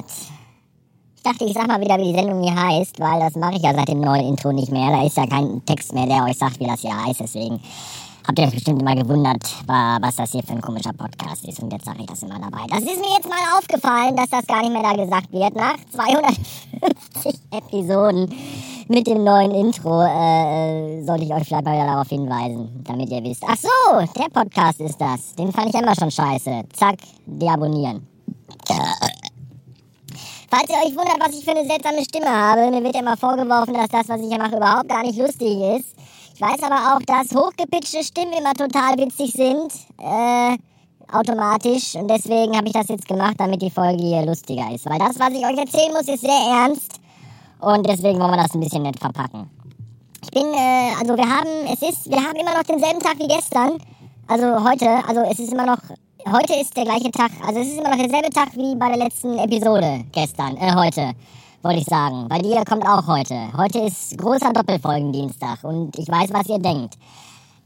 Bastard! Ich dachte, ich sag mal wieder, wie die Sendung hier heißt, weil das mache ich ja seit dem neuen Intro nicht mehr. Da ist ja kein Text mehr, der euch sagt, wie das hier heißt. Deswegen habt ihr euch bestimmt immer gewundert, was das hier für ein komischer Podcast ist. Und jetzt sage ich das immer dabei. Das ist mir jetzt mal aufgefallen, dass das gar nicht mehr da gesagt wird. Nach 250 Episoden mit dem neuen Intro äh, sollte ich euch vielleicht mal wieder darauf hinweisen, damit ihr wisst. Ach so, der Podcast ist das. Den fand ich immer schon scheiße. Zack, deabonnieren. Falls ihr euch wundert, was ich für eine seltsame Stimme habe, mir wird immer vorgeworfen, dass das, was ich hier mache, überhaupt gar nicht lustig ist. Ich weiß aber auch, dass hochgepitchte Stimmen immer total witzig sind. Äh, automatisch. Und deswegen habe ich das jetzt gemacht, damit die Folge hier lustiger ist. Weil das, was ich euch erzählen muss, ist sehr ernst. Und deswegen wollen wir das ein bisschen nett verpacken. Ich bin, äh, also wir haben, es ist, wir haben immer noch denselben Tag wie gestern. Also heute, also es ist immer noch heute ist der gleiche Tag, also es ist immer noch derselbe Tag wie bei der letzten Episode gestern, äh, heute, wollte ich sagen. Weil die kommt auch heute. Heute ist großer Doppelfolgendienstag und ich weiß, was ihr denkt.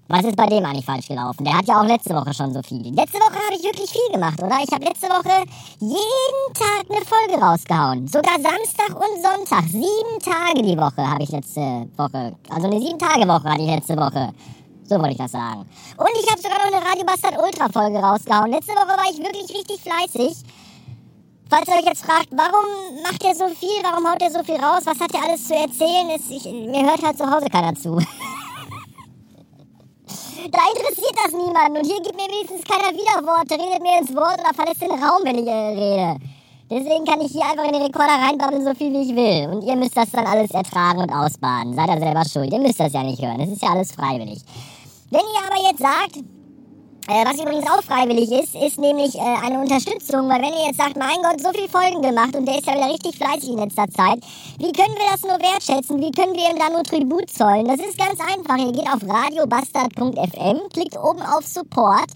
Was ist bei dem eigentlich falsch gelaufen? Der hat ja auch letzte Woche schon so viel. Letzte Woche habe ich wirklich viel gemacht, oder? Ich habe letzte Woche jeden Tag eine Folge rausgehauen. Sogar Samstag und Sonntag. Sieben Tage die Woche habe ich letzte Woche. Also eine sieben Tage Woche hatte ich letzte Woche. So wollte ich das sagen. Und ich habe sogar noch eine Radio Bastard Ultra Folge rausgehauen. Letzte Woche war ich wirklich richtig fleißig. Falls ihr euch jetzt fragt, warum macht er so viel, warum haut er so viel raus, was hat er alles zu erzählen, ist, ich, mir hört halt zu Hause keiner zu. da interessiert das niemanden und hier gibt mir wenigstens keiner Widerworte, redet mir ins Wort oder verlässt den Raum, wenn ich rede. Deswegen kann ich hier einfach in den Rekorder reinbabbeln, so viel wie ich will. Und ihr müsst das dann alles ertragen und ausbaden. Seid ihr selber schuld. Ihr müsst das ja nicht hören. Es ist ja alles freiwillig. Wenn ihr aber jetzt sagt, äh, was übrigens auch freiwillig ist, ist nämlich äh, eine Unterstützung, weil wenn ihr jetzt sagt, mein Gott, so viele Folgen gemacht und der ist ja wieder richtig fleißig in letzter Zeit, wie können wir das nur wertschätzen? Wie können wir ihm da nur Tribut zollen? Das ist ganz einfach. Ihr geht auf radiobastard.fm, klickt oben auf Support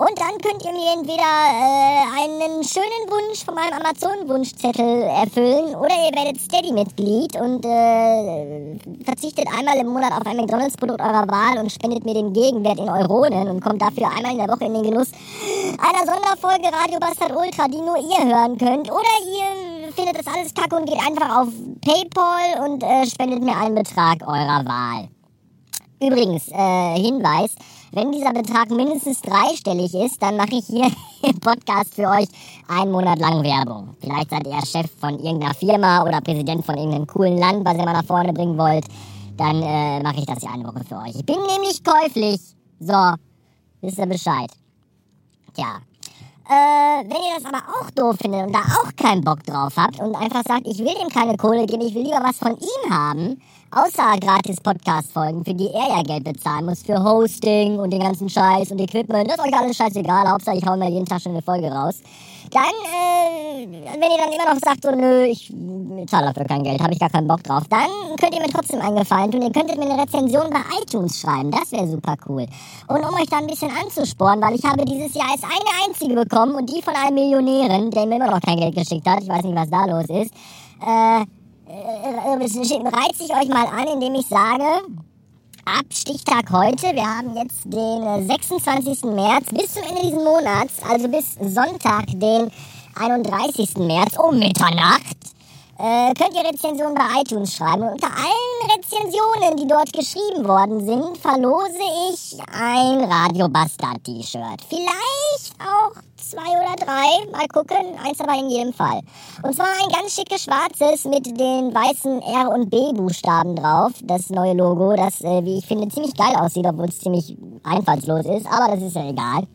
und dann könnt ihr mir entweder äh, einen schönen Wunsch von meinem Amazon-Wunschzettel erfüllen oder ihr werdet Steady-Mitglied und äh, verzichtet einmal im Monat auf ein McDonalds-Produkt eurer Wahl und spendet mir den Gegenwert in Euronen und kommt dafür einmal in der Woche in den Genuss einer Sonderfolge Radio Bastard Ultra, die nur ihr hören könnt. Oder ihr findet das alles kacke und geht einfach auf PayPal und äh, spendet mir einen Betrag eurer Wahl. Übrigens, äh, Hinweis, wenn dieser Betrag mindestens dreistellig ist, dann mache ich hier im Podcast für euch einen Monat lang Werbung. Vielleicht seid ihr Chef von irgendeiner Firma oder Präsident von irgendeinem coolen Land, was ihr mal nach vorne bringen wollt. Dann äh, mache ich das hier eine Woche für euch. Ich bin nämlich käuflich. So, wisst ihr Bescheid. Tja. Äh, wenn ihr das aber auch doof findet und da auch keinen Bock drauf habt und einfach sagt, ich will ihm keine Kohle geben, ich will lieber was von ihm haben, außer gratis Podcast-Folgen, für die er ja Geld bezahlen muss, für Hosting und den ganzen Scheiß und Equipment, das ist euch alles scheißegal, Hauptsache ich hau mal jeden Tag schon eine Folge raus. Dann, äh, wenn ihr dann immer noch sagt, so, nö, ich zahle dafür kein Geld, habe ich gar keinen Bock drauf, dann könnt ihr mir trotzdem einen Gefallen tun. Ihr könntet mir eine Rezension bei iTunes schreiben, das wäre super cool. Und um euch da ein bisschen anzusporen, weil ich habe dieses Jahr erst eine einzige bekommen und die von einem Millionären, der mir immer noch kein Geld geschickt hat, ich weiß nicht, was da los ist, äh, äh, reize ich euch mal an, indem ich sage, ab Stichtag heute, wir haben jetzt den 26. März, bis zum Ende dieses Monats, also bis Sonntag, den 31. März um Mitternacht, äh, könnt ihr Rezensionen bei iTunes schreiben. Und unter allen Rezensionen, die dort geschrieben worden sind, verlose ich ein Radio Bastard T-Shirt. Vielleicht auch zwei oder drei. Mal gucken. Eins aber in jedem Fall. Und zwar ein ganz schickes schwarzes mit den weißen R und B Buchstaben drauf. Das neue Logo, das, äh, wie ich finde, ziemlich geil aussieht, obwohl es ziemlich einfallslos ist. Aber das ist ja egal.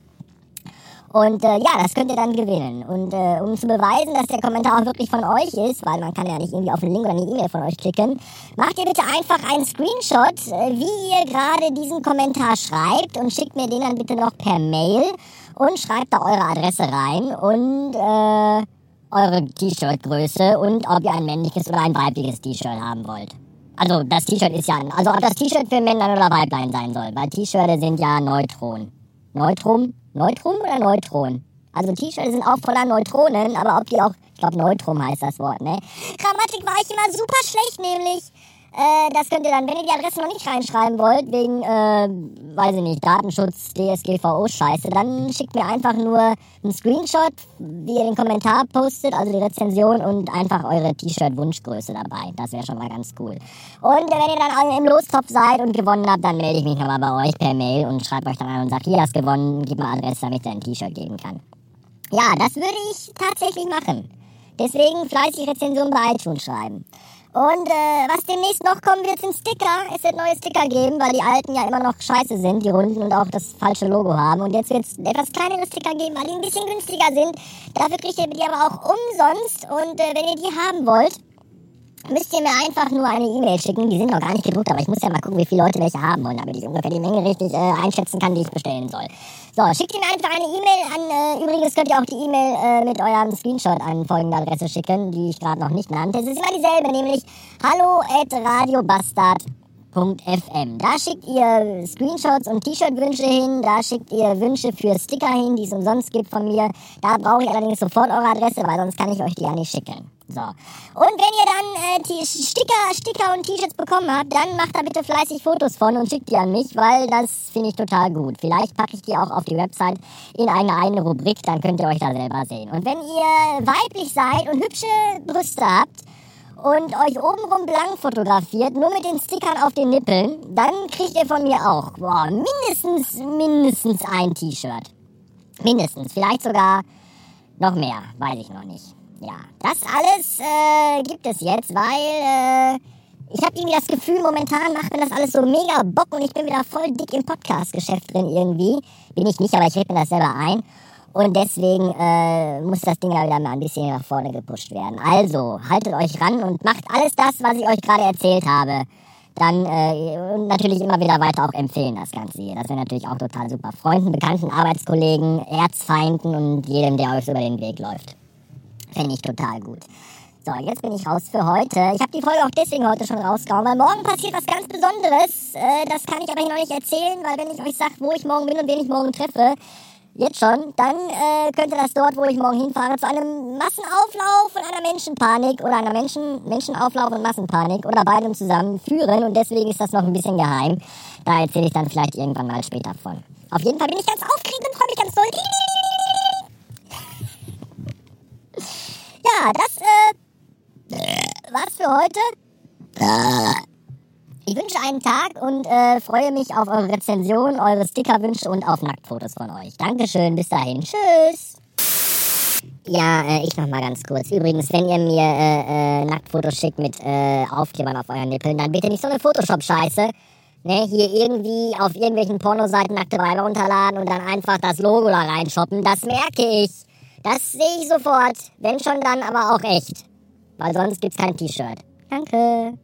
Und äh, ja, das könnt ihr dann gewinnen. Und äh, um zu beweisen, dass der Kommentar auch wirklich von euch ist, weil man kann ja nicht irgendwie auf einen Link oder eine E-Mail von euch klicken, macht ihr bitte einfach einen Screenshot, äh, wie ihr gerade diesen Kommentar schreibt und schickt mir den dann bitte noch per Mail und schreibt da eure Adresse rein und äh, eure T-Shirt-Größe und ob ihr ein männliches oder ein weibliches T-Shirt haben wollt. Also das T-Shirt ist ja, also ob das T-Shirt für Männer oder Weiblein sein soll, weil T-Shirts sind ja Neutron. Neutrum? Neutrum oder Neutron? Also T-Shirts sind auch voller Neutronen, aber ob die auch, ich glaube Neutrum heißt das Wort, ne? Grammatik war ich immer super schlecht, nämlich. Äh, das könnt ihr dann, wenn ihr die Adresse noch nicht reinschreiben wollt, wegen, äh, weiß ich nicht, Datenschutz, DSGVO-Scheiße, dann schickt mir einfach nur einen Screenshot, wie ihr den Kommentar postet, also die Rezension und einfach eure T-Shirt-Wunschgröße dabei. Das wäre schon mal ganz cool. Und wenn ihr dann im Lostopf seid und gewonnen habt, dann melde ich mich nochmal bei euch per Mail und schreibe euch dann an und sage, hier hast gewonnen, gib mal Adresse, damit ihr ein T-Shirt geben kann. Ja, das würde ich tatsächlich machen. Deswegen fleißig Rezension bei iTunes schreiben. Und äh, was demnächst noch kommen wird, sind Sticker. Es wird neue Sticker geben, weil die alten ja immer noch scheiße sind, die runden und auch das falsche Logo haben. Und jetzt wird es etwas kleinere Sticker geben, weil die ein bisschen günstiger sind. Dafür kriegt ihr die aber auch umsonst. Und äh, wenn ihr die haben wollt, müsst ihr mir einfach nur eine E-Mail schicken. Die sind noch gar nicht gedruckt, aber ich muss ja mal gucken, wie viele Leute welche haben wollen, damit ich ungefähr die Menge richtig äh, einschätzen kann, die ich bestellen soll. So, schickt mir einfach eine E-Mail an. Äh, übrigens könnt ihr auch die E-Mail äh, mit eurem Screenshot an folgende Adresse schicken, die ich gerade noch nicht nannte. Es ist immer dieselbe, nämlich hallo at radiobastard.fm. Da schickt ihr Screenshots und T-Shirt-Wünsche hin, da schickt ihr Wünsche für Sticker hin, die es umsonst gibt von mir. Da brauche ich allerdings sofort eure Adresse, weil sonst kann ich euch die ja nicht schicken. So. Und wenn ihr dann äh, Sticker, Sticker und T-Shirts bekommen habt, dann macht da bitte fleißig Fotos von und schickt die an mich, weil das finde ich total gut. Vielleicht packe ich die auch auf die Website in eine eigene Rubrik, dann könnt ihr euch da selber sehen. Und wenn ihr weiblich seid und hübsche Brüste habt und euch obenrum blank fotografiert, nur mit den Stickern auf den Nippeln, dann kriegt ihr von mir auch boah, mindestens, mindestens ein T-Shirt. Mindestens. Vielleicht sogar noch mehr. Weiß ich noch nicht ja, das alles äh, gibt es jetzt, weil äh, ich habe irgendwie das Gefühl, momentan macht mir das alles so mega Bock und ich bin wieder voll dick im Podcast-Geschäft drin irgendwie. Bin ich nicht, aber ich rede mir das selber ein. Und deswegen äh, muss das Ding ja wieder mal ein bisschen nach vorne gepusht werden. Also, haltet euch ran und macht alles das, was ich euch gerade erzählt habe. Dann äh, natürlich immer wieder weiter auch empfehlen, das Ganze hier. Das wäre natürlich auch total super. Freunden, Bekannten, Arbeitskollegen, Erzfeinden und jedem, der euch über den Weg läuft. Fände ich total gut. So, jetzt bin ich raus für heute. Ich habe die Folge auch deswegen heute schon rausgehauen, weil morgen passiert was ganz Besonderes. Äh, das kann ich aber hier noch nicht erzählen, weil wenn ich euch sage, wo ich morgen bin und wen ich morgen treffe, jetzt schon, dann äh, könnte das dort, wo ich morgen hinfahre, zu einem Massenauflauf und einer Menschenpanik oder einer Menschen, Menschenauflauf und Massenpanik oder beidem zusammen führen und deswegen ist das noch ein bisschen geheim. Da erzähle ich dann vielleicht irgendwann mal später von. Auf jeden Fall bin ich ganz aufgeregt und freue mich ganz doll. Das äh, war's für heute. Ich wünsche einen Tag und äh, freue mich auf eure Rezension, eure Stickerwünsche und auf Nacktfotos von euch. Dankeschön, bis dahin. Tschüss. Ja, äh, ich noch mal ganz kurz. Übrigens, wenn ihr mir äh, äh, Nacktfotos schickt mit äh, Aufklebern auf euren Nippeln, dann bitte nicht so eine Photoshop-Scheiße. Ne, hier irgendwie auf irgendwelchen Pornoseiten nackte Weiber runterladen und dann einfach das Logo da reinshoppen. Das merke ich. Das sehe ich sofort. Wenn schon, dann aber auch echt. Weil sonst gibt's kein T-Shirt. Danke.